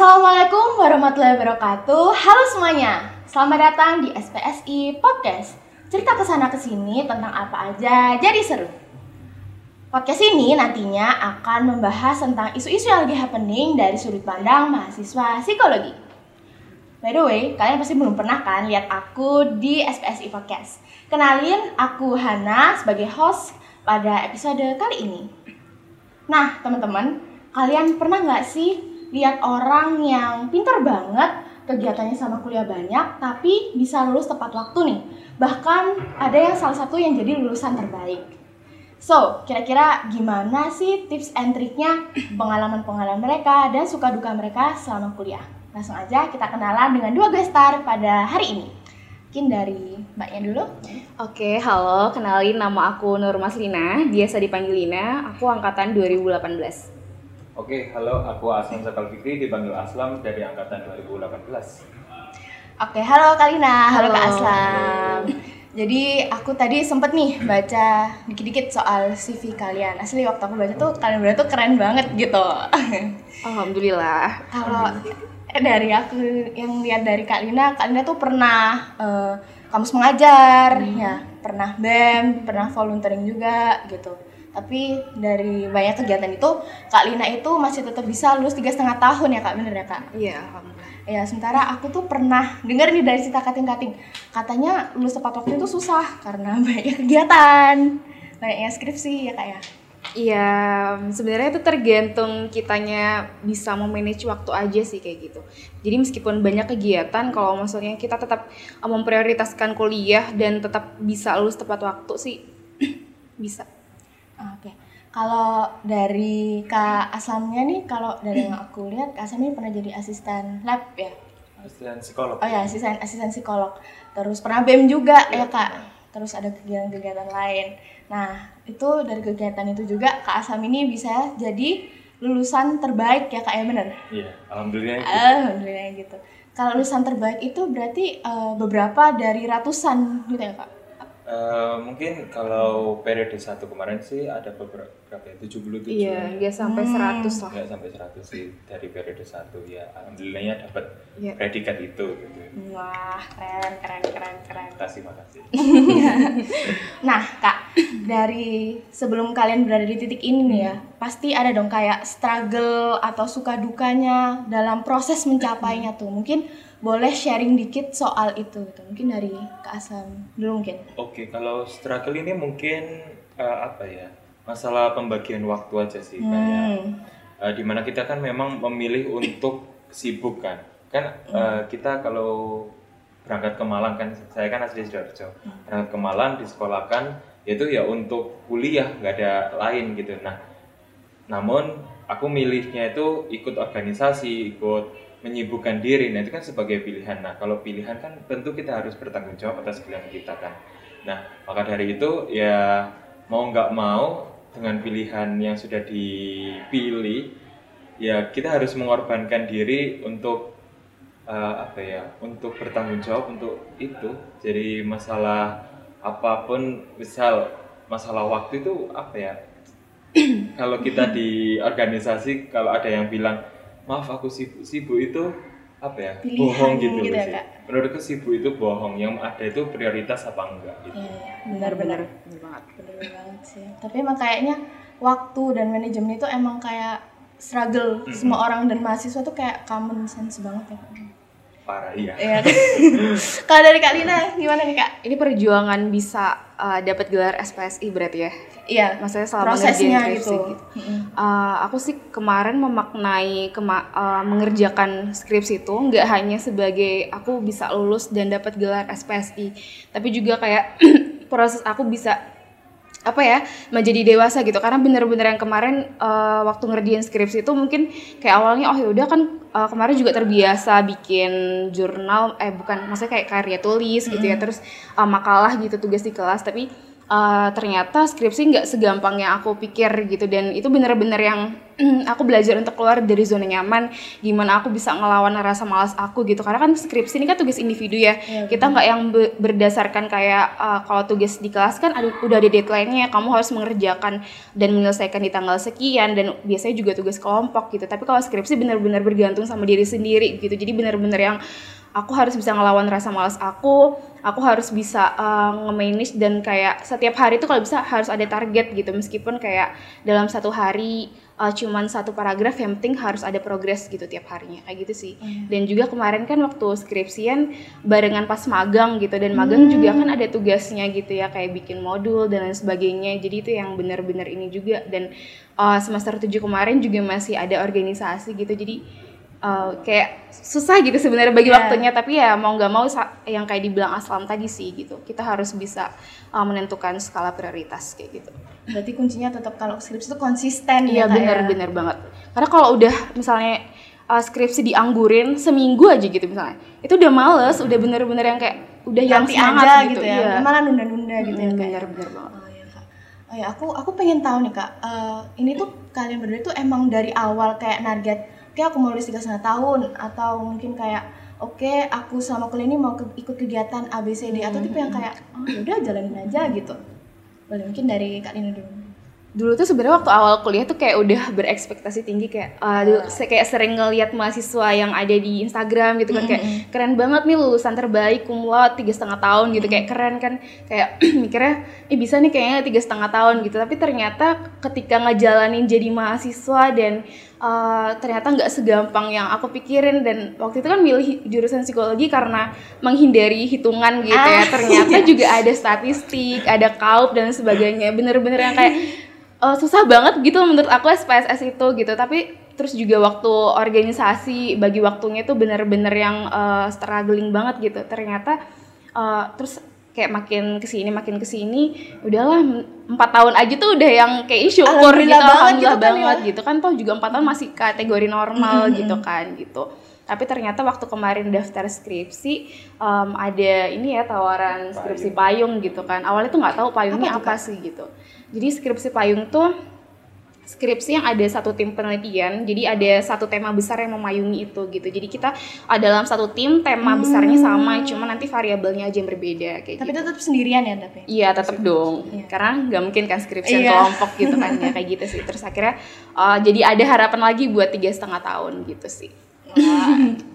Assalamualaikum warahmatullahi wabarakatuh. Halo semuanya. Selamat datang di SPSI Podcast. Cerita ke sana ke sini tentang apa aja jadi seru. Podcast ini nantinya akan membahas tentang isu-isu yang lagi happening dari sudut pandang mahasiswa psikologi. By the way, kalian pasti belum pernah kan lihat aku di SPSI Podcast. Kenalin, aku Hana sebagai host pada episode kali ini. Nah, teman-teman, kalian pernah nggak sih lihat orang yang pintar banget, kegiatannya sama kuliah banyak, tapi bisa lulus tepat waktu nih. Bahkan ada yang salah satu yang jadi lulusan terbaik. So, kira-kira gimana sih tips and triknya pengalaman-pengalaman mereka dan suka duka mereka selama kuliah? Langsung aja kita kenalan dengan dua guest star pada hari ini. Mungkin dari mbaknya dulu. Oke, halo. Kenalin nama aku Nur Maslina, biasa dipanggil Lina. Aku angkatan 2018. Oke, halo, aku Aslam Sakal Fikri, dipanggil Aslam dari angkatan 2018. Oke, halo Kalina, halo, Halo. Kak Aslam. Jadi aku tadi sempet nih baca dikit-dikit soal CV kalian. Asli waktu aku baca tuh kalian berdua tuh keren banget gitu. Alhamdulillah. Kalau dari aku yang lihat dari Kak Lina, Kak Lina tuh pernah eh, kampus mengajar, ya, pernah BEM, pernah volunteering juga gitu. Tapi dari banyak kegiatan itu, Kak Lina itu masih tetap bisa lulus tiga setengah tahun ya Kak, bener ya Kak? Iya, alhamdulillah. Ya, sementara aku tuh pernah dengar nih dari cerita kating-kating. Katanya lulus tepat waktu itu susah karena banyaknya kegiatan, banyaknya skripsi ya kak ya. Iya, sebenarnya itu tergantung kitanya bisa memanage waktu aja sih kayak gitu. Jadi meskipun banyak kegiatan, kalau maksudnya kita tetap uh, memprioritaskan kuliah dan tetap bisa lulus tepat waktu sih bisa. Oke. Kalau dari Kak Aslamnya nih, kalau dari yang aku lihat, Kak Aslam ini pernah jadi asisten lab ya. Asisten psikolog. Oh ya, asisten asisten psikolog. Terus pernah BEM juga ya kak. Terus ada kegiatan-kegiatan lain. Nah itu dari kegiatan itu juga Kak Aslam ini bisa jadi lulusan terbaik ya kak ya bener. Iya, alhamdulillah. itu. Alhamdulillah gitu. Kalau lulusan terbaik itu berarti eh, beberapa dari ratusan gitu ya kak? Eh, mungkin kalau periode satu kemarin sih ada beberapa berapa ya? 77 Iya, nggak sampai 100 lah. Nggak sampai 100 sih dari periode satu ya. Alhamdulillahnya dapat Iya. predikat itu gitu. Wah keren keren keren keren. Makasih, makasih. Nah kak dari sebelum kalian berada di titik ini nih ya pasti ada dong kayak struggle atau suka dukanya dalam proses mencapainya tuh. Mungkin boleh sharing dikit soal itu gitu. Mungkin dari Kak Asam dulu mungkin. Oke, kalau struggle ini mungkin eh, apa ya? Masalah pembagian waktu aja sih kayak Hmm. Eh, di mana kita kan memang memilih untuk sibuk kan kan eh, kita kalau berangkat ke Malang kan saya kan asli sidoarjo berangkat ke Malang disekolahkan itu ya untuk kuliah nggak ada lain gitu nah namun aku milihnya itu ikut organisasi ikut menyibukkan diri. Nah itu kan sebagai pilihan. Nah kalau pilihan kan tentu kita harus bertanggung jawab atas pilihan kita kan. Nah maka dari itu ya mau nggak mau dengan pilihan yang sudah dipilih ya kita harus mengorbankan diri untuk eh, apa ya untuk bertanggung jawab untuk itu. Jadi masalah apa pun misal masalah waktu itu apa ya kalau kita di organisasi kalau ada yang bilang maaf aku sibuk sibuk itu apa ya Pilihan bohong gitu, gitu ya, sih. Kak? menurutku sibuk itu bohong yang ada itu prioritas apa enggak gitu Iya, benar-benar. Bener banget. Bener banget sih. Tapi emang kayaknya waktu dan manajemen itu emang kayak struggle semua orang dan mahasiswa tuh kayak common sense banget ya. Parah iya Iya. Kalau dari Kak Lina gimana nih Kak? Ini perjuangan bisa uh, dapat gelar SPSI berarti ya? Iya. Maksudnya selama prosesnya gitu. skripsi Uh, aku sih kemarin memaknai kema- uh, mengerjakan skripsi itu nggak hanya sebagai aku bisa lulus dan dapat gelar SPSI, tapi juga kayak proses aku bisa apa ya menjadi dewasa gitu. Karena bener-bener yang kemarin uh, waktu ngerjain skripsi itu mungkin kayak awalnya oh yaudah kan uh, kemarin juga terbiasa bikin jurnal eh bukan maksudnya kayak karya tulis gitu ya terus uh, makalah gitu tugas di kelas. Tapi uh, ternyata skripsi nggak segampang yang aku pikir gitu. Dan itu bener-bener yang aku belajar untuk keluar dari zona nyaman gimana aku bisa ngelawan rasa malas aku gitu. Karena kan skripsi ini kan tugas individu ya, ya kita nggak yang be berdasarkan kayak uh, kalau tugas di kelas kan ada, udah ada deadline-nya kamu harus mengerjakan dan menyelesaikan di tanggal sekian. Dan biasanya juga tugas kelompok gitu. Tapi kalau skripsi bener-bener bergantung sama diri sendiri gitu. Jadi bener-bener yang aku harus bisa ngelawan rasa malas aku aku harus bisa uh, nge-manage dan kayak setiap hari itu kalau bisa harus ada target gitu. Meskipun kayak dalam satu hari uh, cuman satu paragraf yang penting harus ada progres gitu tiap harinya. Kayak gitu sih. Mm. dan juga kemarin kan waktu skripsian barengan pas magang gitu. Dan magang mm. juga kan ada tugasnya gitu ya kayak bikin modul dan lain sebagainya. Jadi itu yang benar-benar ini juga. Dan uh, semester 7 kemarin juga masih ada organisasi gitu. Jadi uh, kayak susah gitu sebenarnya bagi yeah. waktunya tapi ya mau nggak mau yang kayak dibilang Aslam tadi sih gitu kita harus bisa uh, menentukan skala prioritas kayak gitu berarti kuncinya tetap kalau skripsi itu konsisten iya ya, benar-benar ya? banget karena kalau udah misalnya uh, skripsi dianggurin seminggu aja gitu misalnya itu udah males udah bener-bener yang kayak udah yang semangat aja gitu, gitu ya iya. malah nunda-nunda gitu ya bener-bener banget oh, iya, kak. Oh, ya, aku aku pengen tahu nih kak uh, ini tuh kalian berdua tuh emang dari awal kayak target oke aku mau lulus tiga setengah tahun atau mungkin kayak oke okay, aku selama kuliah ini mau ke, ikut kegiatan ABCD atau tipe yang kayak oh udah jalanin aja gitu. Boleh mungkin dari kak Lina dulu. Dulu tuh sebenarnya waktu awal kuliah tuh kayak udah berekspektasi tinggi kayak uh, uh. kayak sering ngeliat mahasiswa yang ada di Instagram gitu kan kayak keren banget nih lulusan terbaik kumlot tiga setengah tahun gitu. Kayak keren kan kayak mikirnya eh bisa nih kayaknya tiga setengah tahun gitu. Tapi ternyata ketika ngejalanin jadi mahasiswa dan uh, ternyata nggak segampang yang aku pikirin. Dan waktu itu kan milih jurusan psikologi karena menghindari hitungan gitu ya. Ah, ternyata iya. juga ada statistik ada kaup dan sebagainya. Bener-bener yang kayak uh, susah banget gitu menurut aku SPSS itu gitu. Tapi terus juga waktu organisasi bagi waktunya tuh bener-bener yang uh, struggling banget gitu. Ternyata uh, terus kayak makin ke sini makin ke sini udahlah empat tahun aja tuh udah yang kayak syukur gitu alhamdulillah gitu kan banget ya. gitu kan. Toh juga empat tahun masih kategori normal mm -hmm. gitu kan gitu. Tapi ternyata waktu kemarin daftar skripsi um, ada ini ya tawaran skripsi payung. gitu kan. Awalnya tuh nggak tahu payungnya apa, apa sih gitu. Jadi skripsi payung tuh skripsi yang ada satu tim penelitian jadi ada satu tema besar yang memayungi itu gitu. Jadi kita ada dalam satu tim tema hmm. besarnya sama cuma nanti variabelnya aja yang berbeda kayak tapi gitu. tetap sendirian ya tapi? Iya tetap dong. Iya. karena nggak mungkin kan skripsi iya. kelompok gitu kan ya kayak gitu sih. Terus akhirnya uh, jadi ada harapan lagi buat tiga setengah tahun gitu sih.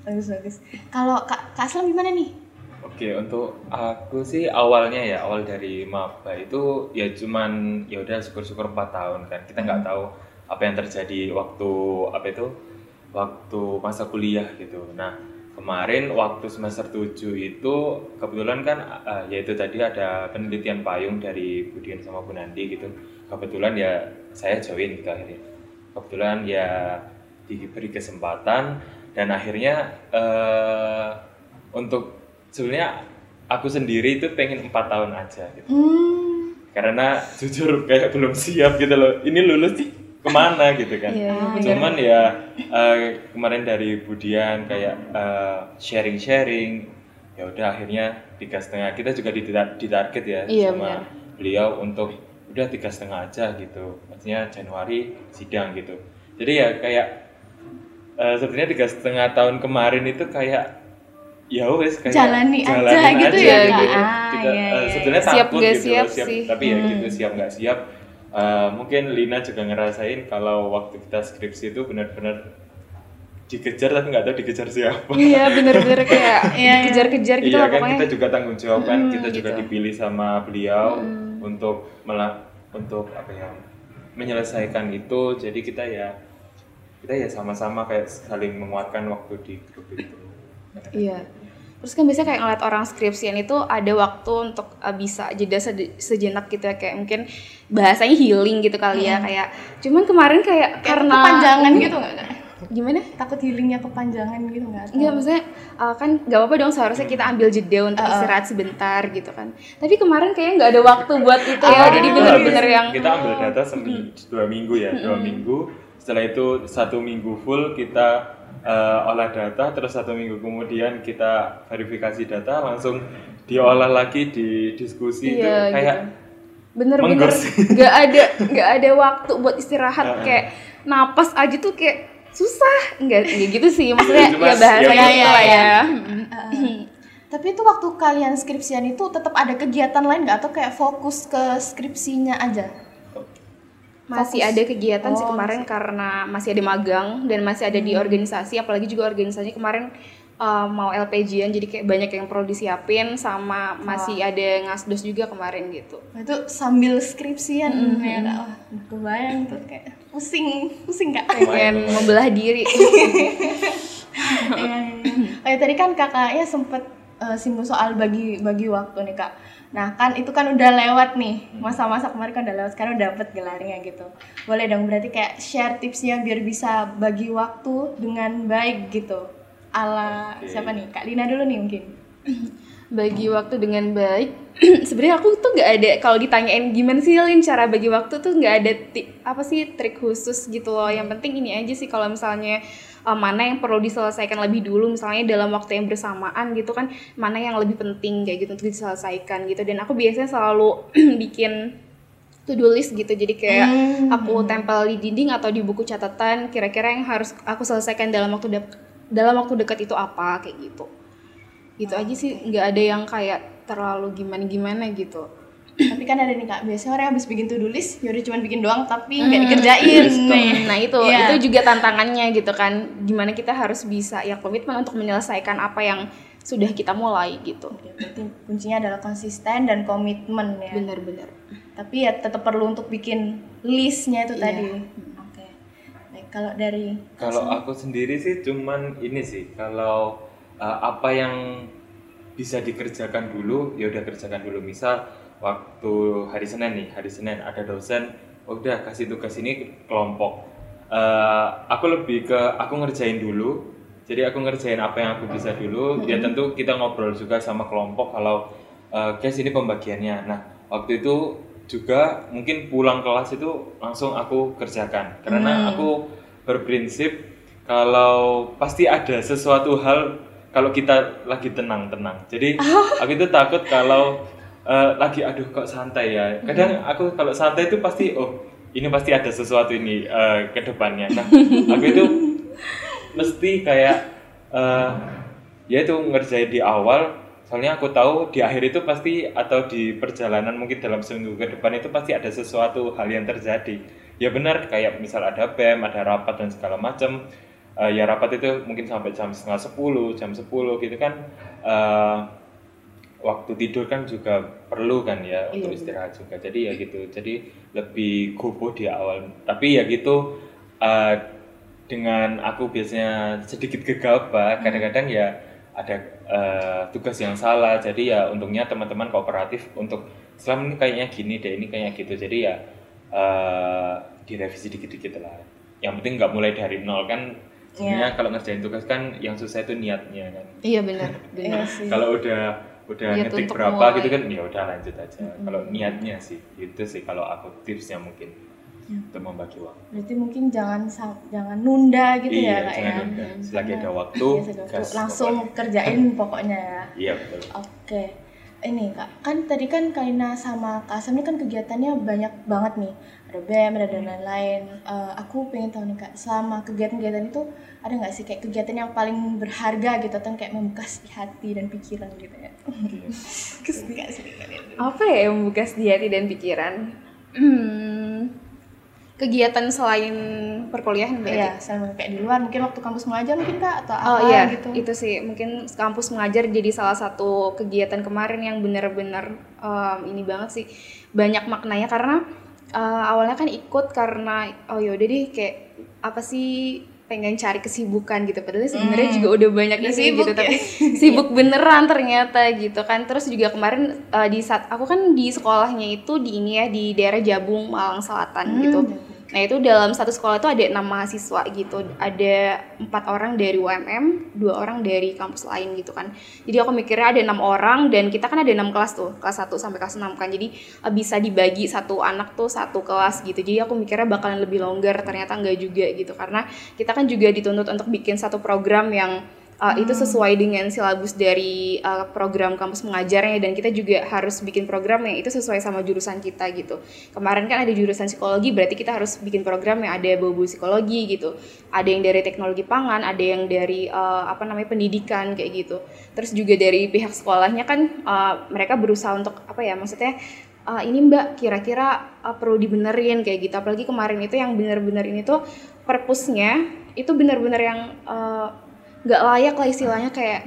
Bagus bagus. Kalau kak kak Aslam gimana nih Oke, untuk aku sih awalnya ya awal dari maba itu ya cuman ya udah syukur-syukur 4 tahun kan. Kita nggak hmm. tahu apa yang terjadi waktu apa itu waktu masa kuliah gitu. Nah, kemarin waktu semester 7 itu kebetulan kan uh, yaitu tadi ada penelitian payung dari Budian sama Bu Nandi gitu. Kebetulan ya saya join gitu akhirnya. Kebetulan ya diberi kesempatan dan akhirnya uh, untuk sebenarnya aku sendiri itu pengen empat tahun aja gitu. Hmm. karena jujur kayak belum siap gitu loh. Ini lulus sih ke mana gitu kan. Yeah, iya, cuman ya uh, kemarin dari Budian kayak uh, eh, sharing sharing ya udah akhirnya tiga setengah. Kita juga ditarget ya yeah, sama bener. beliau untuk udah tiga setengah aja gitu. Maksudnya Januari sidang gitu. Jadi ya kayak uh, sebenarnya tiga setengah tahun kemarin itu kayak ya wes kayak jalani, jalani aja, gitu ya gitu. Ah, Tidak, iya, uh, sebenarnya siap takut gak gitu siap, siap sih. tapi ya hmm. gitu siap nggak siap uh, mungkin Lina juga ngerasain kalau waktu kita skripsi itu benar-benar dikejar tapi nggak tahu dikejar siapa iya benar-benar kayak iya. dikejar-kejar gitu iya kan kita juga tanggung jawab kan hmm, kita juga gitu. dipilih sama beliau hmm. untuk melak untuk apa ya menyelesaikan itu jadi kita ya kita ya sama-sama kayak saling menguatkan waktu di grup itu iya terus kan biasanya kayak ngeliat orang skripsian itu ada waktu untuk uh, bisa jeda sejenak gitu ya. Kayak mungkin bahasanya healing gitu kali ya hmm. kayak cuman kemarin kayak, kayak karena kepanjangan gitu nggak gimana? Takut healingnya kepanjangan gitu nggak Enggak maksudnya uh, kan nggak apa-apa dong seharusnya kita ambil jeda untuk uh, istirahat sebentar gitu kan. Tapi kemarin kayaknya nggak ada waktu buat itu ya jadi bener-bener yang kita ambil data seminggu dua minggu ya dua minggu. Setelah itu satu minggu full kita eh, olah data terus satu minggu kemudian kita verifikasi data langsung diolah lagi di diskusi itu Iya, kayak gitu. bener-bener nggak ada nggak ada waktu buat istirahat. Kayak napas aja tuh kayak susah. Nggak nggak gitu sih maksudnya Cuma ya bahasa ya, gitu ya, lah ya. ya Tapi itu waktu kalian skripsian itu tetap ada kegiatan lain nggak? Atau kayak fokus ke skripsinya aja? Masih Fokus. ada kegiatan sih Oh, kemarin karena masih ada magang dan masih ada di organisasi apalagi juga organisasinya kemarin uh, mau LPG-an jadi kayak banyak yang perlu disiapin sama masih ada ngasdos juga kemarin gitu Nah, itu sambil skripsian ya kak. Wah, kebayang tuh kayak pusing, pusing kak. pengen membelah diri. Kayak tadi kan kakaknya sempet eh, singgung soal bagi bagi waktu nih kak. Nah kan itu kan udah lewat nih masa-masa kemarin kan udah lewat sekarang udah dapet gelarnya gitu. Boleh dong berarti kayak share tipsnya biar bisa bagi waktu dengan baik gitu. Ala Oke. siapa nih kak Lina dulu nih mungkin. bagi waktu dengan baik sebenarnya aku tuh nggak ada kalau ditanyain gimana sih Lin cara bagi waktu tuh nggak ada ti- apa sih trik khusus gitu loh yang penting ini aja sih kalau misalnya uh, mana yang perlu diselesaikan lebih dulu misalnya dalam waktu yang bersamaan gitu kan mana yang lebih penting kayak gitu untuk diselesaikan gitu. Dan aku biasanya selalu bikin to do list gitu. Jadi kayak Hmm. aku tempel di dinding atau di buku catatan kira-kira yang harus aku selesaikan dalam waktu dek- dalam waktu dekat itu apa kayak gitu. Gitu aja sih. Nggak ada yang kayak terlalu gimana gimana gitu Tapi kan ada nih kak biasanya orang habis bikin to do list ya udah cuma bikin doang tapi nggak dikerjain. nih. nah itu Iya. itu juga tantangannya gitu kan gimana kita harus bisa ya komitmen untuk menyelesaikan apa yang sudah kita mulai gitu berarti kuncinya adalah konsisten dan komitmen ya. benar-benar tapi ya tetap perlu untuk bikin listnya itu Iya. tadi oke baik kalau dari Kalau aku sendiri sih cuman ini sih kalau uh, apa yang bisa dikerjakan dulu ya udah kerjakan dulu misal waktu hari Senin nih hari Senin ada dosen "Oh, udah kasih tugas ini kelompok. Uh, aku lebih ke aku ngerjain dulu. Jadi aku ngerjain apa yang aku bisa dulu. Ya tentu kita ngobrol juga sama kelompok kalau uh, guys ini pembagiannya. Nah waktu itu juga mungkin pulang kelas itu langsung aku kerjakan. Karena aku berprinsip kalau pasti ada sesuatu hal kalau kita lagi tenang-tenang. Jadi aku itu takut kalau eh, lagi aduh kok santai ya. Kadang aku kalau santai itu pasti oh ini pasti ada sesuatu ini eh, ke depannya. Nah, aku itu mesti kayak eh, ya itu ngerjain di awal. Soalnya aku tahu di akhir itu pasti atau di perjalanan mungkin dalam seminggu ke depan itu pasti ada sesuatu hal yang terjadi. Ya benar kayak misal ada BEM ada rapat dan segala macam Eh, ya rapat itu mungkin sampai jam setengah sepuluh jam 10 gitu kan. Eh, waktu tidur kan juga perlu kan ya untuk istirahat juga. Jadi ya gitu. Jadi lebih kubuh di awal. Tapi ya gitu eh, dengan aku biasanya sedikit gegabah kadang-kadang ya ada eh, tugas yang salah. Jadi ya untungnya teman-teman kooperatif untuk selama ini kayaknya gini deh ini kayaknya gitu. Jadi ya eh, direvisi dikit-dikit lah. Yang penting nggak mulai dari nol kan. Sebenarnya kalau ngerjain tugas kan yang susah itu niatnya kan. Iya benar. Benar Iya sih. kalau udah udah Niat ngetik berapa mulai. gitu kan? Ya udah lanjut aja. Kalau niatnya sih itu sih. Kalau aku tipsnya mungkin untuk membagi waktu berarti mungkin jangan jangan nunda gitu iya ya kak ya? nunda. Selagi ada waktu Iya, gas langsung pokoknya. kerjain pokoknya ya? Iya betul. Oke, ini kak, kan tadi kan Kalina sama Kak Asam ini kan kegiatannya banyak banget nih, ada BEM, ada dan lain-lain. Eh, aku pengen tahu nih kak, selama kegiatan-kegiatan itu ada nggak sih kayak kegiatan yang paling berharga gitu, atau kayak membuka hati dan pikiran gitu ya? Apa ya yang membuka di hati dan pikiran hmm, kegiatan selain perkuliahan berarti Iya, sama kayak di luar, mungkin waktu kampus mengajar mungkin kak atau Oh apa iya, gitu. itu sih mungkin kampus mengajar jadi salah satu kegiatan kemarin yang benar-benar um, ini banget sih banyak maknanya karena uh, awalnya kan ikut karena oh yaudah deh kayak apa sih pengen cari kesibukan gitu. Padahal sebenarnya juga udah banyak Udah ini sibuk gitu ya. tapi sibuk beneran ternyata gitu kan. Terus juga kemarin uh, di saat aku kan di sekolahnya itu di ini ya di daerah Jabung Malang Selatan gitu Nah itu dalam satu sekolah itu ada enam mahasiswa gitu, ada empat orang dari UMM, dua orang dari kampus lain gitu kan. Jadi aku mikirnya ada enam orang dan kita kan ada enam kelas tuh, kelas 1 sampai kelas 6 kan. Jadi eh, bisa dibagi satu anak tuh satu kelas gitu. Jadi aku mikirnya bakalan lebih longgar, ternyata enggak juga gitu karena kita kan juga dituntut untuk bikin satu program yang uh, itu sesuai dengan silabus dari uh, program kampus mengajarnya dan kita juga harus bikin program yang itu sesuai sama jurusan kita gitu. Kemarin kan ada jurusan psikologi berarti kita harus bikin program yang ada bau-bau psikologi gitu. Ada yang dari teknologi pangan, ada yang dari uh, apa namanya pendidikan kayak gitu. Terus juga dari pihak sekolahnya kan uh, mereka berusaha untuk apa ya maksudnya uh, ini mbak kira-kira uh, perlu dibenerin kayak gitu apalagi kemarin itu yang bener-bener ini tuh purpose-nya itu bener-bener yang uh, nggak layak lah istilahnya kayak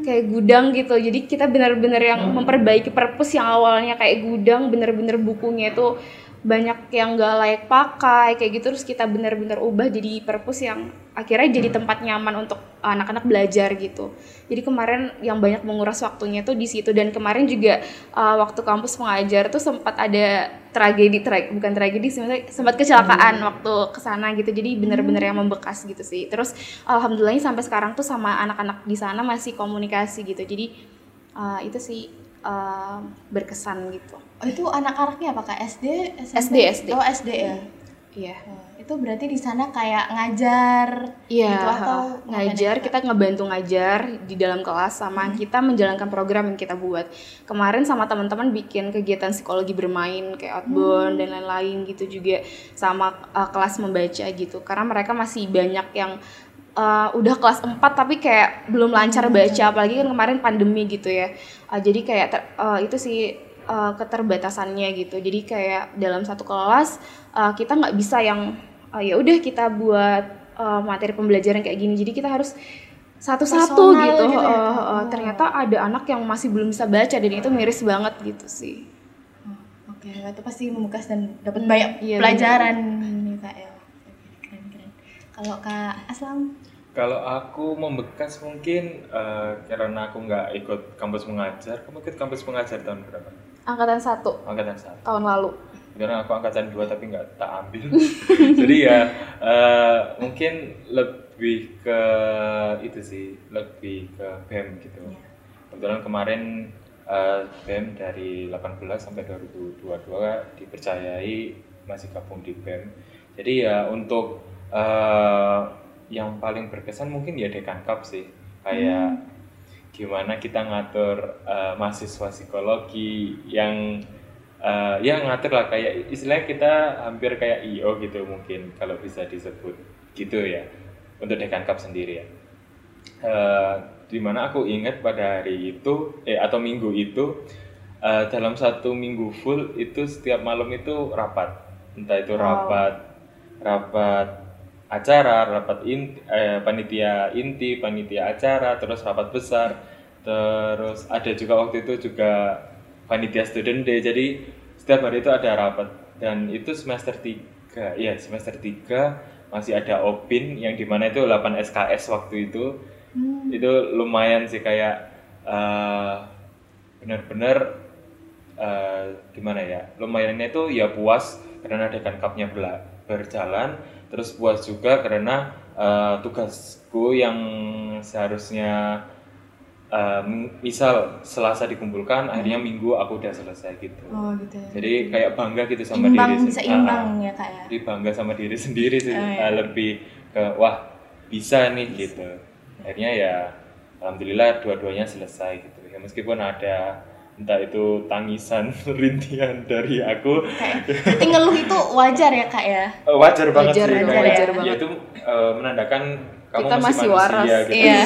kayak gudang gitu. Jadi kita benar-benar yang memperbaiki purpose yang awalnya kayak gudang bener-bener bukunya itu banyak yang nggak layak pakai kayak gitu terus kita benar-benar ubah jadi purpose yang akhirnya jadi tempat nyaman untuk anak-anak belajar gitu. Jadi kemarin yang banyak menguras waktunya tuh di situ dan kemarin juga uh, waktu kampus mengajar tuh sempat ada tragedi tra bukan tragedi sempat kecelakaan waktu ke sana gitu jadi benar-benar yang membekas gitu sih. Terus alhamdulillahnya sampai sekarang tuh sama anak-anak di sana masih komunikasi gitu. Jadi uh, itu sih uh, berkesan gitu Oh, itu anak-anaknya apakah SD, SD, SD. Oh, SD ya. iya Oh, itu berarti di sana kayak ngajar Iya, gitu atau ngajar kita ngebantu ngajar di dalam kelas sama kita menjalankan program yang kita buat. Kemarin sama teman-teman bikin kegiatan psikologi bermain kayak outbound dan lain-lain gitu juga sama uh, kelas membaca gitu. Karena mereka masih banyak yang uh, udah kelas 4 tapi kayak belum lancar baca apalagi kan kemarin pandemi gitu ya. Uh, jadi kayak ter- uh, itu sih uh, keterbatasannya gitu. Jadi kayak dalam satu kelas uh, kita nggak bisa yang uh, ya udah kita buat uh, materi pembelajaran kayak gini. Jadi kita harus satu-satu Personal gitu. gitu ya? Uh, uh, Oh. ternyata ada anak yang masih belum bisa baca dan itu miris banget gitu sih. Oh, Oke, itu pasti membekas dan dapat banyak iya, pelajaran nih Kak El. Keren keren. Kalau Kak Aslam, Kalau aku membekas mungkin eh, karena aku nggak ikut kampus mengajar. Kamu ikut kampus mengajar tahun berapa? Angkatan satu Angkatan satu. tahun lalu. Karena aku angkatan dua tapi nggak tak ambil. Jadi ya eh, mungkin lebih ke itu sih, lebih ke BEM gitu. Kebetulan kemarin eh, BEM dari 18 sampai 2022 dipercayai masih gabung di BEM. Jadi ya untuk eh, yang paling berkesan mungkin ya dekan cup sih. Kayak gimana kita ngatur eh, mahasiswa psikologi yang eh, ya ngatur lah kayak istilahnya kita hampir kayak IO gitu mungkin kalau bisa disebut gitu ya untuk dekan cup sendiri ya. Eh, di mana aku ingat pada hari itu eh atau minggu itu eh, dalam satu minggu full itu setiap malam itu rapat. Entah itu rapat rapat acara rapat inti, eh, panitia inti panitia acara terus rapat besar. Terus ada juga waktu itu juga panitia student day. Jadi setiap hari itu ada rapat. Dan itu semester 3 ya semester 3 masih ada opin yang di mana itu 8 SKS waktu itu. Itu lumayan sih kayak eh, benar-benar eh, gimana ya lumayannya itu ya puas karena cupnya bela- berjalan terus puas juga karena eh, tugasku yang seharusnya eh, misal Selasa dikumpulkan akhirnya Minggu aku udah selesai gitu oh gitu ya. jadi kayak bangga gitu sama imbang diri bisa imbang Ah, ah. ya Kak ya. jadi bangga sama diri sendiri sih Oh, iya. Eh, lebih ke wah bisa nih gitu akhirnya ya alhamdulillah dua-duanya selesai gitu ya meskipun ada entah itu tangisan rintihan dari aku berarti ngeluh itu wajar ya Kak ya. eh, wajar banget Wajar, sih wajar, wajar ya banget. itu eh, menandakan kamu Kita masih manusia waras. gitu Iya.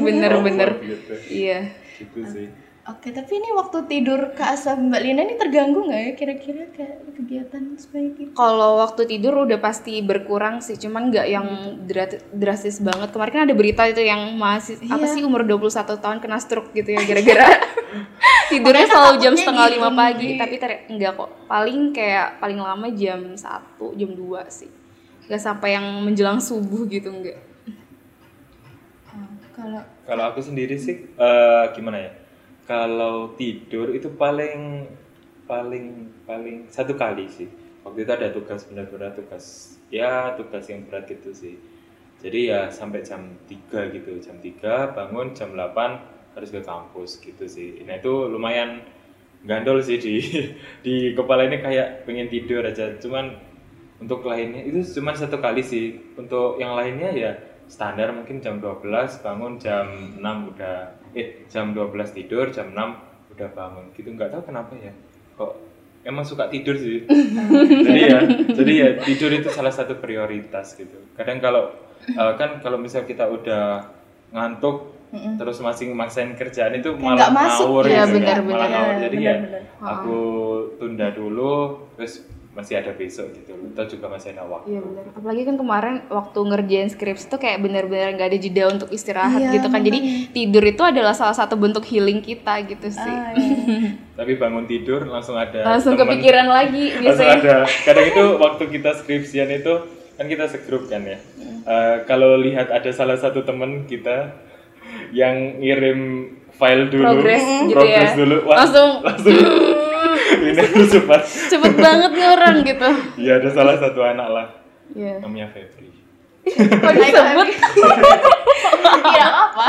Bener-bener. gitu Iya. gitu sih Oke, tapi ini waktu tidur Kak Aslam Mbak Lina ini terganggu nggak ya kira-kira kayak kegiatan seperti itu? Kalau waktu tidur udah pasti berkurang sih, cuman nggak yang dra- drastis banget. Kemarin kan ada berita itu yang masih apa Iya. sih umur 21 tahun kena stroke gitu ya gara-gara tidurnya selalu jam setengah gitu, lima pagi, Ndi. tapi ter- enggak kok. Paling kayak paling lama jam 1, jam 2 sih. Nggak sampai yang menjelang subuh gitu enggak. Oh, kalau Kalau aku sendiri sih eh, gimana ya? Kalau tidur itu paling paling paling satu kali sih. waktu itu ada tugas benar-benar tugas ya tugas yang berat gitu sih. Jadi ya sampai jam 3 gitu. Jam 3 bangun jam 8 harus ke kampus gitu sih. Nah itu lumayan gandol sih di di kepala ini kayak pengen tidur aja. Cuman untuk lainnya itu cuma satu kali sih. Untuk yang lainnya ya standar mungkin jam 12 bangun jam 6 udah eh jam 12 tidur jam 6 udah bangun. Gitu nggak tahu kenapa ya. Kok emang suka tidur sih. Jadi ya jadi ya tidur itu salah satu prioritas gitu. Kadang kalau eh, kan kalau misal kita udah ngantuk terus masih maksain kerjaan itu malah nggak masuk. ngawur ya, gitu kan, benar, malah benar. ngawur. Jadi ya Benar, aku tunda dulu terus masih ada besok gitu atau juga masih ada waktu Iya benar. Apalagi kan kemarin waktu ngerjain skripsi tuh kayak bener-bener nggak ada jeda untuk istirahat Iya, gitu kan. Jadi tidur itu adalah salah satu bentuk healing kita gitu sih. Ah, iya. tapi bangun tidur langsung ada Langsung teman- kepikiran lagi langsung biasanya. ada kadang itu waktu kita skripsian itu kan kita segrup kan ya Eh, kalau lihat ada salah satu teman kita yang ngirim file dulu Progress gitu progress ya. dulu wah, Langsung langsung ini harus cepat cepet banget nih orang gitu. ya ada salah satu anak lah Iya. namanya Febri Kok disebut? Iya apa?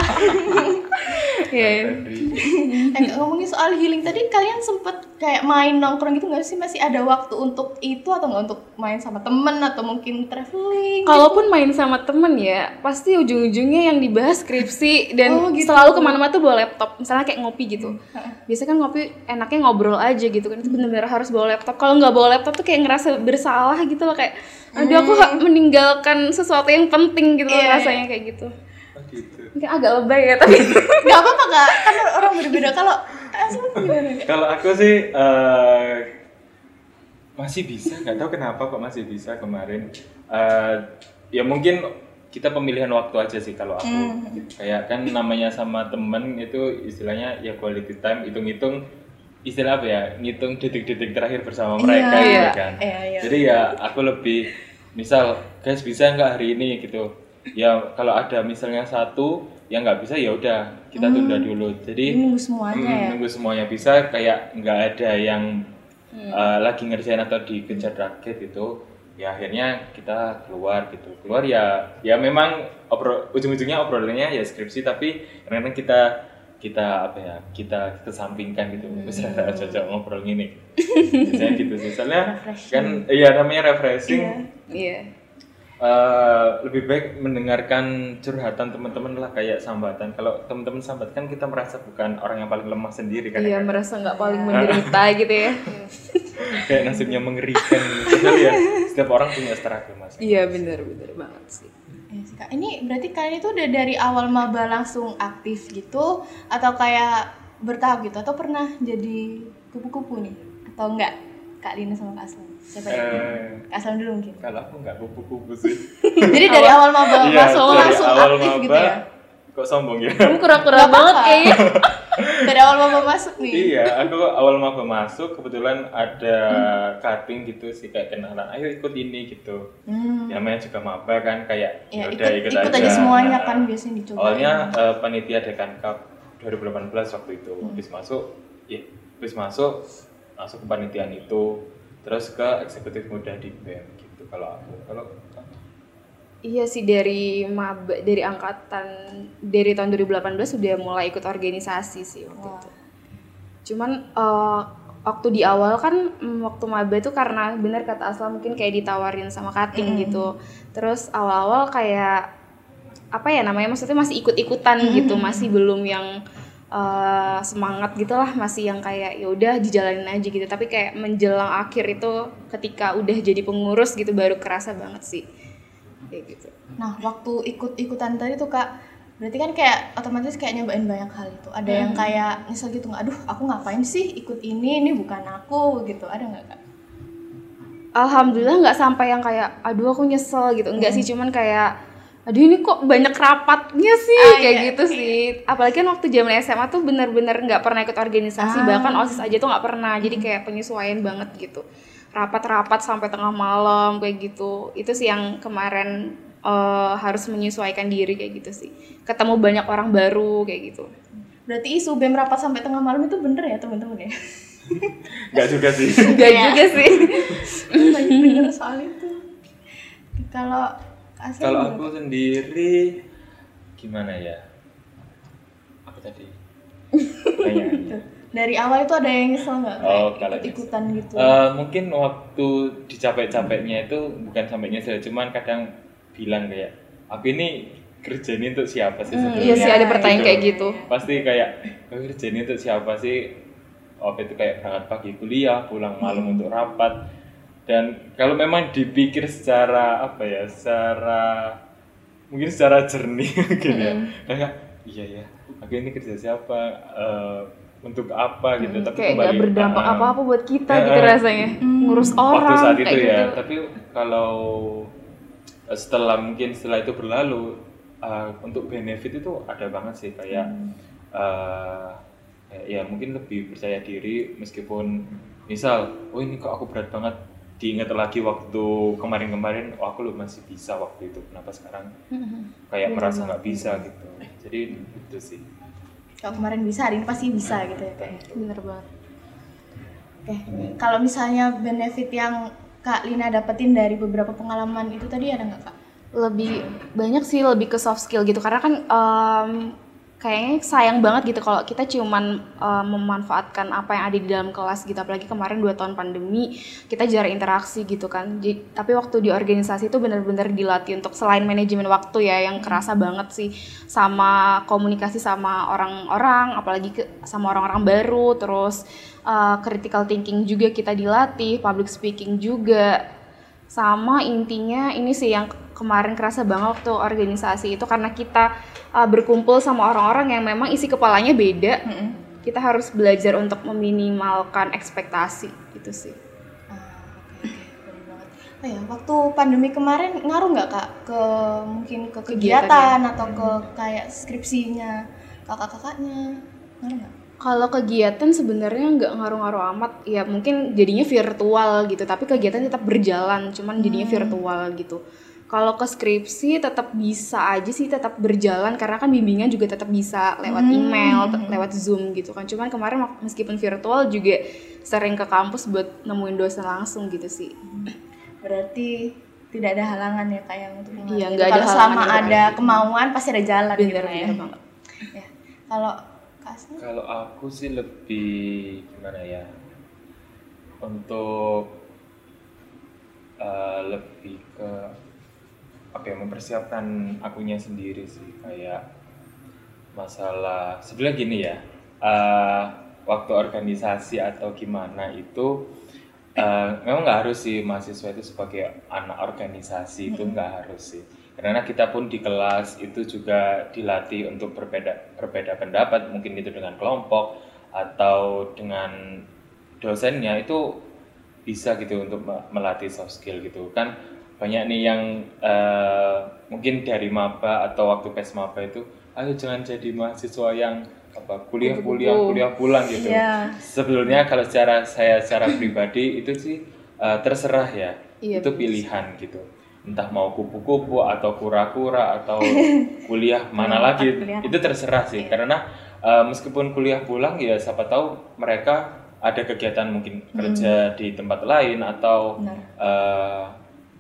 Iya. iya. Febri Eh, ngomongin soal healing tadi kalian sempet kayak main nongkrong gitu nggak sih masih ada waktu untuk itu atau nggak untuk main sama temen atau mungkin traveling Kalaupun main sama temen ya, pasti ujung-ujungnya yang dibahas skripsi dan Oh, gitu. selalu ke mana-mana tuh bawa laptop. Misalnya kayak ngopi gitu. Biasanya kan ngopi enaknya ngobrol aja gitu kan. Itu bener-bener harus bawa laptop. Kalau nggak bawa laptop tuh kayak ngerasa bersalah gitu loh kayak, aduh aku ha- meninggalkan sesuatu yang penting gitu loh Iya. rasanya kayak gitu. Mungkin agak lebay ya tapi. nggak apa-apa kak. Kan orang berbeda. Kalau Kak? kalau aku sih eh, masih bisa. Nggak tahu kenapa kok masih bisa kemarin. Eh, ya mungkin kita pemilihan waktu aja sih kalau aku. Kayak kan namanya sama temen itu istilahnya ya quality time hitung-hitung istilah apa ya? Ngitung detik-detik terakhir bersama mereka Iya, gitu iya. kan. Iya, iya. jadi ya aku lebih misal guys bisa nggak hari ini? gitu ya kalau ada misalnya satu yang nggak bisa ya udah kita tunda dulu. Jadi nunggu semuanya Hmm, ya? nunggu semuanya. Bisa kayak nggak ada yang uh, lagi ngerjain atau dikejar target itu ya akhirnya kita keluar gitu. Keluar ya ya memang obrol ujung-ujungnya obrolannya ya skripsi tapi kadang-kadang kita kita apa ya kita kesampingkan gitu. Misalnya cocok ngobrol gini. Biasanya gitu sih. Soalnya kan iya namanya refreshing. Iya. Eh, lebih baik mendengarkan curhatan teman-teman lah kayak sambatan. Kalau teman-teman sambat kan kita merasa bukan orang yang paling lemah sendiri kan. Iya merasa nggak paling menderita gitu ya. kayak nasibnya mengerikan. Padahal ya setiap orang punya struggle mas. Iya bener-bener banget sih. Iya. Ini berarti kalian itu udah dari awal maba langsung aktif gitu atau kayak bertahap gitu atau pernah jadi kupu-kupu nih atau enggak Kak Lina sama Kak Aslam? Siapa ya? Eh, Aslam dulu mungkin. kalau aku nggak kupu-kupu sih. Jadi dari awal maba Iya, langsung awal aktif maba, gitu ya. Kok sombong ya? Kamu kura-kura banget kayaknya. Dari awal maba masuk nih. iya, aku awal maba masuk kebetulan ada cutting gitu sih kayak kenalan. Ayo ikut ini gitu. Hmm. Ya, namanya juga maba kan kayak Ya, yaudah ikut, ikut aja semuanya kan biasanya dicoba. Awalnya eh, panitia Dekan Cup 2018 waktu itu. Hmm. Habis masuk, ya, habis masuk masuk ke panitiaan itu, terus ke eksekutif muda di BEM gitu kalau aku. Kalau Iya sih dari maba dari angkatan dari tahun 2018 sudah mulai ikut organisasi sih waktu Wah. itu. Cuman eh, waktu di awal kan mm, waktu maba itu karena benar kata Aslam mungkin kayak ditawarin sama cutting gitu. Terus awal-awal kayak apa ya namanya maksudnya masih ikut-ikutan gitu, masih belum yang eh, semangat gitulah, masih yang kayak ya udah dijalanin aja gitu. Tapi kayak menjelang akhir itu ketika udah jadi pengurus gitu baru kerasa banget sih. Kayak gitu. Nah, waktu ikut-ikutan tadi tuh Kak, berarti kan kayak otomatis kayak nyobain banyak hal itu. Ada yang kayak nyesel gitu nggak? Aduh, aku ngapain sih ikut ini? Ini bukan aku gitu. Ada nggak Kak? Alhamdulillah nggak sampai yang kayak aduh aku nyesel gitu enggak sih cuman kayak aduh ini kok banyak rapatnya sih? Ah, kayak iya. gitu sih. Apalagi kan waktu zaman SMA tuh bener-bener nggak pernah ikut organisasi. Bahkan osis aja tuh nggak pernah. Jadi kayak penyesuaian banget gitu. Rapat-rapat sampai tengah malam kayak gitu. Itu sih yang kemarin eh, harus menyesuaikan diri kayak gitu sih. Ketemu banyak orang baru kayak gitu. Berarti isu BEM rapat sampai tengah malam itu bener ya teman-teman ya? Enggak juga sih. Enggak juga sih. banyak dengar soal itu. Kalau Kalau aku sendiri gimana ya? Apa tadi? Pertanyaannya. dari awal itu ada yang nyesel nggak Oh, kayak kalau ikut ikutan gitu Eh, mungkin waktu dicapek-capeknya itu bukan sampai nyesel, cuman kadang bilang kayak aku ini kerja ini untuk siapa sih sebenarnya? Iya sih ada pertanyaan Gitu. kayak gitu. Pasti kayak aku kerja ini untuk siapa sih? Waktu itu kayak berangkat pagi kuliah, pulang malam untuk rapat. Dan kalau memang dipikir secara apa ya, secara mungkin secara jernih mungkin ya, kayak iya ya, aku ini kerja siapa? Eh, untuk apa gitu? Tapi Kayak nggak kembali- berdampak Ah, apa-apa buat kita Ya, gitu rasanya. Ngurus orang waktu saat itu kayak ya gitu. tapi kalau eh, setelah mungkin setelah itu berlalu eh, untuk benefit itu ada banget sih kayak eh, kayak ya mungkin lebih percaya diri meskipun misal oh ini kok aku berat banget diingat lagi waktu kemarin-kemarin oh aku lu masih bisa waktu itu kenapa sekarang kayak merasa nggak bisa gitu. Jadi itu sih. Kalau kemarin bisa hari ini pasti bisa gitu ya kayak Bener banget. oke kalau misalnya benefit yang Kak Lina dapetin dari beberapa pengalaman itu tadi ada nggak Kak? Lebih banyak sih lebih ke soft skill gitu. Karena kan em, kayaknya sayang banget gitu kalau kita cuman em, memanfaatkan apa yang ada di dalam kelas gitu. Apalagi kemarin dua tahun pandemi kita jarang interaksi gitu kan. Tapi waktu di organisasi itu benar-benar dilatih untuk selain manajemen waktu ya yang kerasa banget sih sama komunikasi sama orang-orang apalagi ke, sama orang-orang baru. Terus eh, critical thinking juga kita dilatih public speaking juga sama intinya ini sih yang kemarin kerasa banget waktu organisasi itu karena kita uh, berkumpul sama orang-orang yang memang isi kepalanya beda. Kita harus belajar untuk meminimalkan ekspektasi gitu sih. Ah. Oh ya, waktu pandemi kemarin ngaruh nggak kak ke mungkin ke kegiatan Kegiatan, atau ke kayak skripsinya kakak-kakaknya? Ngaruh nggak? Kalau kegiatan sebenarnya nggak ngaruh-ngaruh amat ya mungkin jadinya virtual gitu tapi kegiatan tetap berjalan cuman jadinya virtual gitu kalau ke skripsi tetap bisa aja sih tetap berjalan karena kan bimbingan juga tetap bisa lewat email, te- lewat zoom gitu kan. Cuman kemarin meskipun virtual juga sering ke kampus buat nemuin dosen langsung gitu sih. Berarti tidak ada halangan ya kayak untuk Iya, nggak ada Kalau selama gitu. ada kemauan pasti ada jalan gitu Bener lah ya. bener banget. Ya. Kalau Asni? Kalau aku sih lebih gimana ya? Untuk eh, lebih ke apa ya mempersiapkan akunya sendiri sih kayak masalah sebenarnya gini ya eh, waktu organisasi atau gimana itu eh, memang nggak harus sih mahasiswa itu sebagai anak organisasi itu nggak harus sih karena kita pun di kelas itu juga dilatih untuk berbeda berbeda pendapat mungkin itu dengan kelompok atau dengan dosennya itu bisa gitu untuk me- melatih soft skill gitu. Kan banyak nih yang eh, mungkin dari maba atau waktu pes maba itu ayo jangan jadi mahasiswa yang apa kuliah kuliah kuliah pulang gitu. Iya. sebetulnya kalau secara saya secara pribadi itu sih eh, terserah ya. Iya, itu pilihan gitu entah mau kupu-kupu atau kura-kura atau kuliah mana lagi kuliah. itu terserah sih. Karena eh, meskipun kuliah pulang ya siapa tahu mereka ada kegiatan mungkin kerja di tempat lain atau Benar. eh,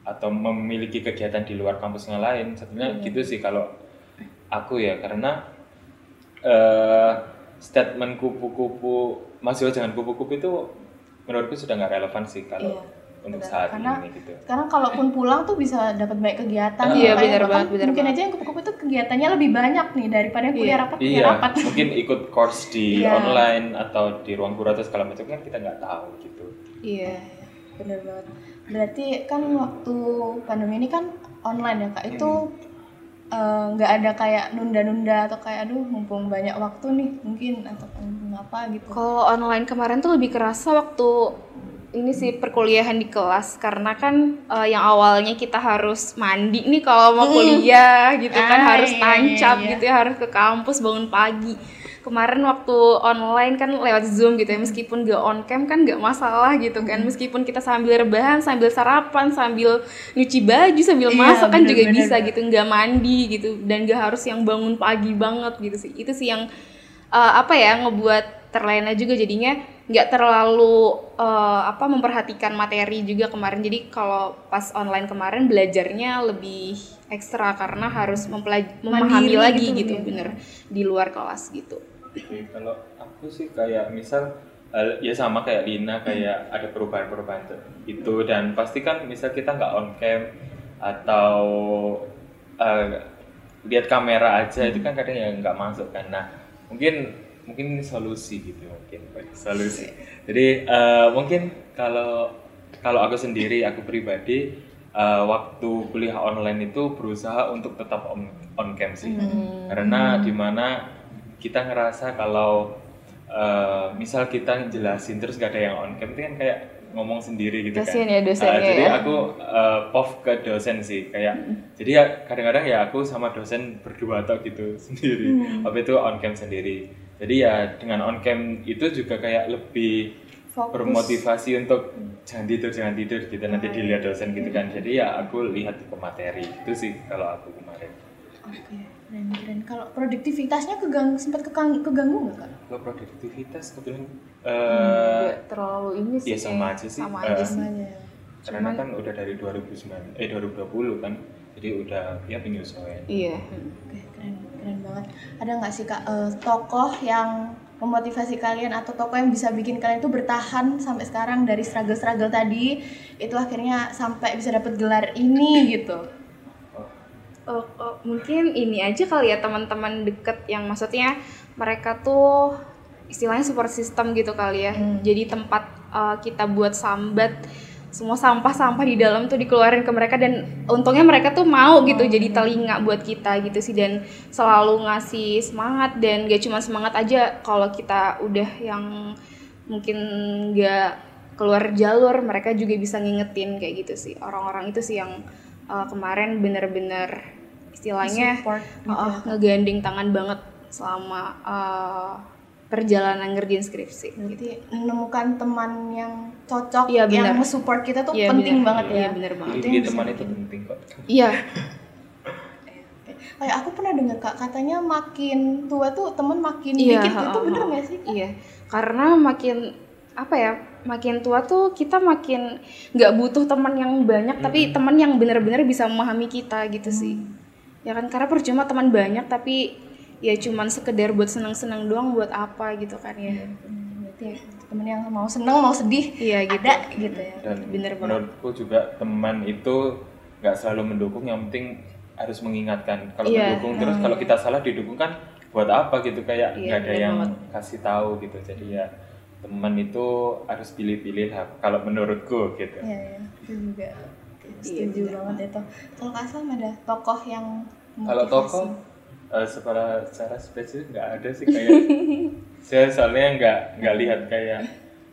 atau memiliki kegiatan di luar kampus yang lain. Sebenarnya gitu sih kalau aku ya. Karena eh statement kupu-kupu mahasiswa jangan kupu-kupu itu menurutku sudah nggak relevan sih kalau Iya, untuk benar. saat Karena- ini gitu Sekarang kalaupun pulang tuh bisa dapat banyak kegiatan. Iya, Kayak benar banget, benar Mungkin banget. aja yang kupu-kupu itu kegiatannya lebih banyak nih daripada yang kuliah Iya. rapat kuliah iya rapat. mungkin ikut course di Iya. online atau di ruang guru atau segala macam kan kita nggak tahu gitu Iya. Bener banget. Berarti kan waktu pandemi ini kan online ya kak. Itu eh, nggak ada kayak nunda-nunda atau kayak aduh mumpung banyak waktu nih mungkin atau mumpung apa gitu. Kalau online kemarin tuh lebih kerasa waktu ini sih perkuliahan di kelas. Karena kan eh, yang awalnya kita harus mandi nih kalau mau kuliah gitu kan Ah, harus iya, tancap iya, iya. gitu ya harus ke kampus bangun pagi. Kemarin waktu online kan lewat Zoom gitu ya meskipun gak on cam kan gak masalah gitu kan. Meskipun kita sambil rebahan sambil sarapan sambil nyuci baju sambil Iya, masak kan juga bisa gitu nggak mandi gitu. Dan gak harus yang bangun pagi banget gitu sih. Itu sih yang eh, apa ya ngebuat terlena juga jadinya nggak terlalu eh, apa memperhatikan materi juga kemarin. Jadi kalau pas online kemarin belajarnya lebih ekstra karena harus mempelaj- memahami Mandiri lagi gitu, gitu, ya. bener di luar kelas gitu. Oke, kalau aku sih kayak misal eh, ya sama kayak Lina kayak ada perubahan-perubahan itu. Dan pasti kan misal kita nggak on cam atau eh, lihat kamera aja itu kan kadang ya nggak masuk kan. Nah mungkin mungkin ini solusi gitu mungkin. Solusi. Jadi eh, mungkin kalau kalau aku sendiri aku pribadi eh, waktu kuliah online itu berusaha untuk tetap on, on cam sih. Karena di mana kita ngerasa kalau eh, misal kita jelasin terus gak ada yang on cam itu kan kayak ngomong sendiri gitu Kasian kan ya dosennya Eh, jadi ya. aku eh, POV ke dosen sih kayak jadi ya kadang-kadang ya aku sama dosen berdua atau gitu sendiri. Tapi itu on cam sendiri jadi ya dengan on cam itu juga kayak lebih Fokus. bermotivasi untuk jangan tidur jangan tidur gitu. Nanti dilihat dosen gitu kan. Jadi ya aku lihat ke materi. Itu sih kalau aku kemarin. Oke, keren keren. Kalau produktivitasnya keganggu sempat kekang- keganggu nggak kak? kalau produktivitas kebetulan Hmm, eh nggak terlalu ini sih ya sama kayak- aja sih. sama Eh, aja sih. Semuanya. karena kan udah dari 2009 eh 2020 kan. Jadi udah ya penyesuaian. Iya. Oke, keren keren banget. Ada nggak sih kak eh, tokoh yang memotivasi kalian atau tokoh yang bisa bikin kalian itu bertahan sampai sekarang dari struggle-struggle tadi itu akhirnya sampai bisa dapat gelar ini gitu. Oh, Oh, mungkin ini aja kali ya teman-teman deket yang maksudnya mereka tuh istilahnya support system gitu kali ya. Jadi tempat uh, kita buat sambat semua sampah-sampah di dalam tuh dikeluarin ke mereka dan untungnya mereka tuh mau gitu jadi telinga buat kita gitu sih dan selalu ngasih semangat dan gak cuma semangat aja kalau kita udah yang mungkin nggak keluar jalur mereka juga bisa ngingetin kayak gitu sih. Orang-orang itu sih yang uh, kemarin bener-bener istilahnya Support. uh, ngegandeng tangan banget selama uh, perjalanan ngerjain skripsi gitu. Berarti menemukan teman yang cocok Iya, yang benar. support kita tuh Iya, penting benar. banget ya. Iya, benar banget. Yang teman itu penting kok Iya, Kayak aku pernah dengar kak katanya makin tua tuh temen makin iya, dikit ha, itu ha, bener nggak sih? Kak? Iya, karena makin apa ya, makin tua tuh kita makin nggak butuh teman yang banyak, tapi teman yang benar-benar bisa memahami kita gitu sih. Ya kan, karena percuma teman banyak tapi ya cuman sekedar buat senang-senang doang buat apa gitu kan ya. Hmm, Berarti temen yang mau seneng mau sedih Iya gitu. ada gitu ya. dan Bener banget. menurutku juga teman itu nggak selalu mendukung yang penting harus mengingatkan kalau Iya. mendukung terus kalau kita salah didukung kan buat apa gitu kayak Iya, nggak ada bener yang banget. kasih tahu gitu jadi ya teman itu harus pilih-pilih lah kalau menurutku gitu Iya, iya. Itu juga setuju banget itu. Kalau Aslam ada tokoh yang kalau tokoh eh, secara secara spesifik nggak ada sih kayak saya soalnya nggak nggak lihat kayak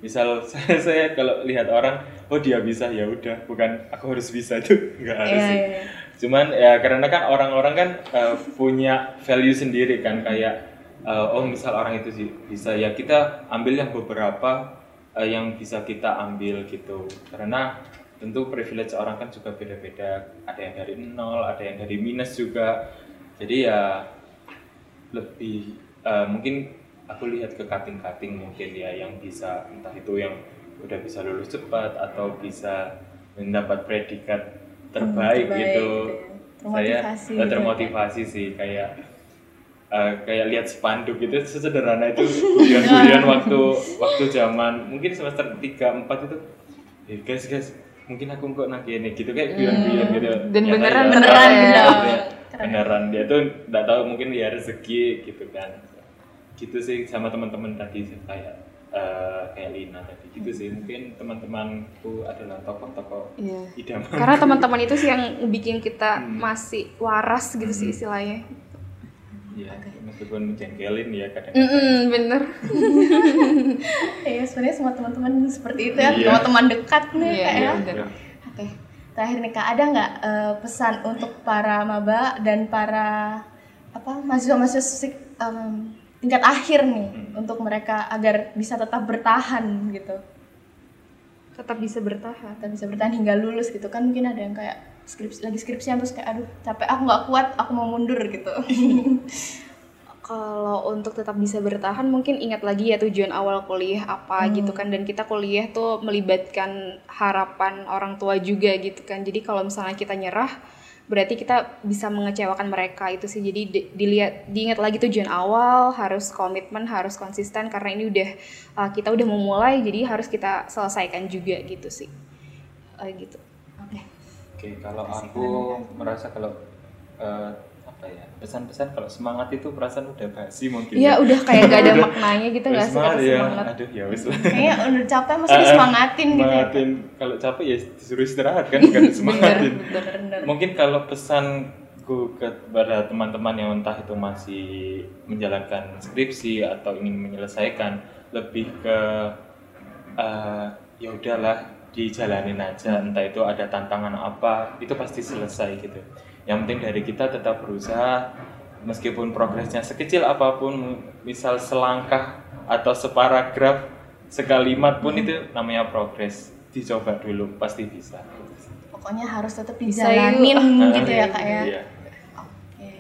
misal saya, saya kalau lihat orang oh dia bisa ya udah bukan aku harus bisa itu nggak ada Iya, sih. iya, iya. cuman ya karena kan orang-orang kan eh, punya value sendiri kan kayak eh, oh misal orang itu sih bisa ya kita ambil yang beberapa eh, yang bisa kita ambil gitu. Karena tentu privilege orang kan juga beda-beda. Ada yang dari nol ada yang dari minus juga jadi ya lebih eh, mungkin aku lihat ke cutting-cutting mungkin ya yang bisa entah itu yang udah bisa lulus cepat atau bisa mendapat predikat terbaik, terbaik gitu. gitu ya. Termotivasi Saya gitu eh, ya, termotivasi sih kayak eh, kayak lihat spanduk itu sesederhana itu guyon-guyon waktu waktu zaman mungkin semester 3 4 itu eh, guys guys mungkin aku kok nanti ini gitu kayak guyon-guyon gitu Dan Nyata beneran, ya, beneran, ya, beneran. Ya, beneran dia tuh nggak tahu mungkin dia rezeki gitu kan gitu sih sama teman-teman tadi sih kayak eh, kayak Lina tadi gitu sih mungkin teman-temanku adalah tokoh-tokoh Iya. idaman Karena teman-teman itu sih yang bikin kita Hmm. masih waras gitu sih istilahnya. ya meskipun menjengkelin ya kadang Mm-mm, bener. Iya, sebenarnya semua teman-teman seperti itu ya, Iya. teman-teman dekat nih Iya, Kak iya, ya. bener. Terakhir nih Kak, ada nggak eh, pesan untuk para maba dan para apa mahasiswa-mahasiswa em, tingkat akhir nih Hmm. untuk mereka agar bisa tetap bertahan gitu, Tetap bisa bertahan. tetap bisa bertahan hingga lulus gitu kan mungkin ada yang kayak skripsi lagi skripsian terus kayak aduh capek aku nggak kuat aku mau mundur gitu. Kalau untuk tetap bisa bertahan mungkin ingat lagi ya tujuan awal kuliah apa gitu kan dan kita kuliah tuh melibatkan harapan orang tua juga gitu kan. Jadi kalau misalnya kita nyerah berarti kita bisa mengecewakan mereka itu sih. Jadi di- dilihat diingat lagi tujuan awal, harus komitmen, harus konsisten karena ini udah uh, kita udah memulai jadi harus kita selesaikan juga gitu sih. Uh, gitu. Oke. Oke, kalau aku merasa kalau eh, apa ya pesan-pesan kalau semangat itu perasaan udah basi mungkin. Iya udah kayak gak ada maknanya gitu nggak sih semangat ya. semangat. Aduh ya wis lah. Kayaknya udah capek mesti disemangatin gitu ya. Semangatin. Kalau capek ya disuruh istirahat kan bukan disemangatin. Bener-bener. Mungkin kalau pesanku kepada teman-teman yang entah itu masih menjalankan skripsi atau ingin menyelesaikan lebih ke eh, ya udahlah dijalanin aja entah itu ada tantangan apa itu pasti selesai gitu yang penting dari kita tetap berusaha meskipun progresnya sekecil apa pun misal selangkah atau separagraf sekalimat pun itu namanya progres dicoba dulu pasti bisa Pokoknya harus tetap Bisa dijalanin yuk. gitu ya kak ya. Iya. Oke,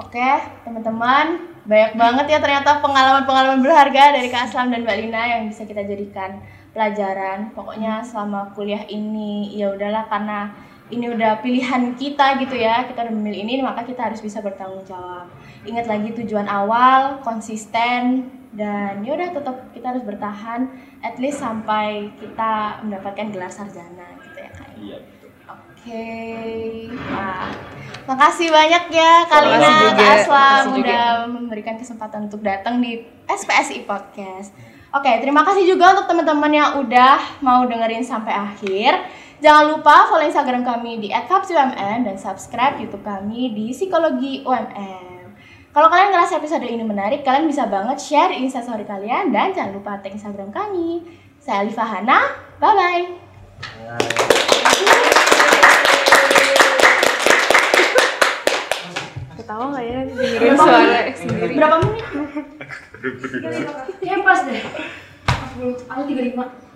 oke teman-teman, banyak banget ya ternyata pengalaman-pengalaman berharga dari Kak Aslam dan Mbak Lina yang bisa kita jadikan pelajaran. Pokoknya selama kuliah ini ya udahlah karena ini udah pilihan kita gitu ya, kita udah memilih ini maka kita harus bisa bertanggung jawab. Ingat lagi tujuan awal, konsisten dan ya udah tetap kita harus bertahan at least sampai kita mendapatkan gelar sarjana gitu ya Kak. iya betul. Oke, Wah, makasih banyak ya Kalina, Kak Aslam udah memberikan kesempatan untuk datang di SPSI Podcast. Oke, terima kasih juga untuk teman-teman yang udah mau dengerin sampai akhir. Jangan lupa follow Instagram kami di @fapsiumn dan subscribe YouTube kami di Psikologi UMM. Kalau kalian ngerasa episode ini menarik, kalian bisa banget share di Instastory kalian dan jangan lupa tag Instagram kami. Saya Alifa Hana, bye-bye. Ketawa nggak ya dengerin suara sendiri? Berapa menit? Kayaknya pas deh. 40, aku 35.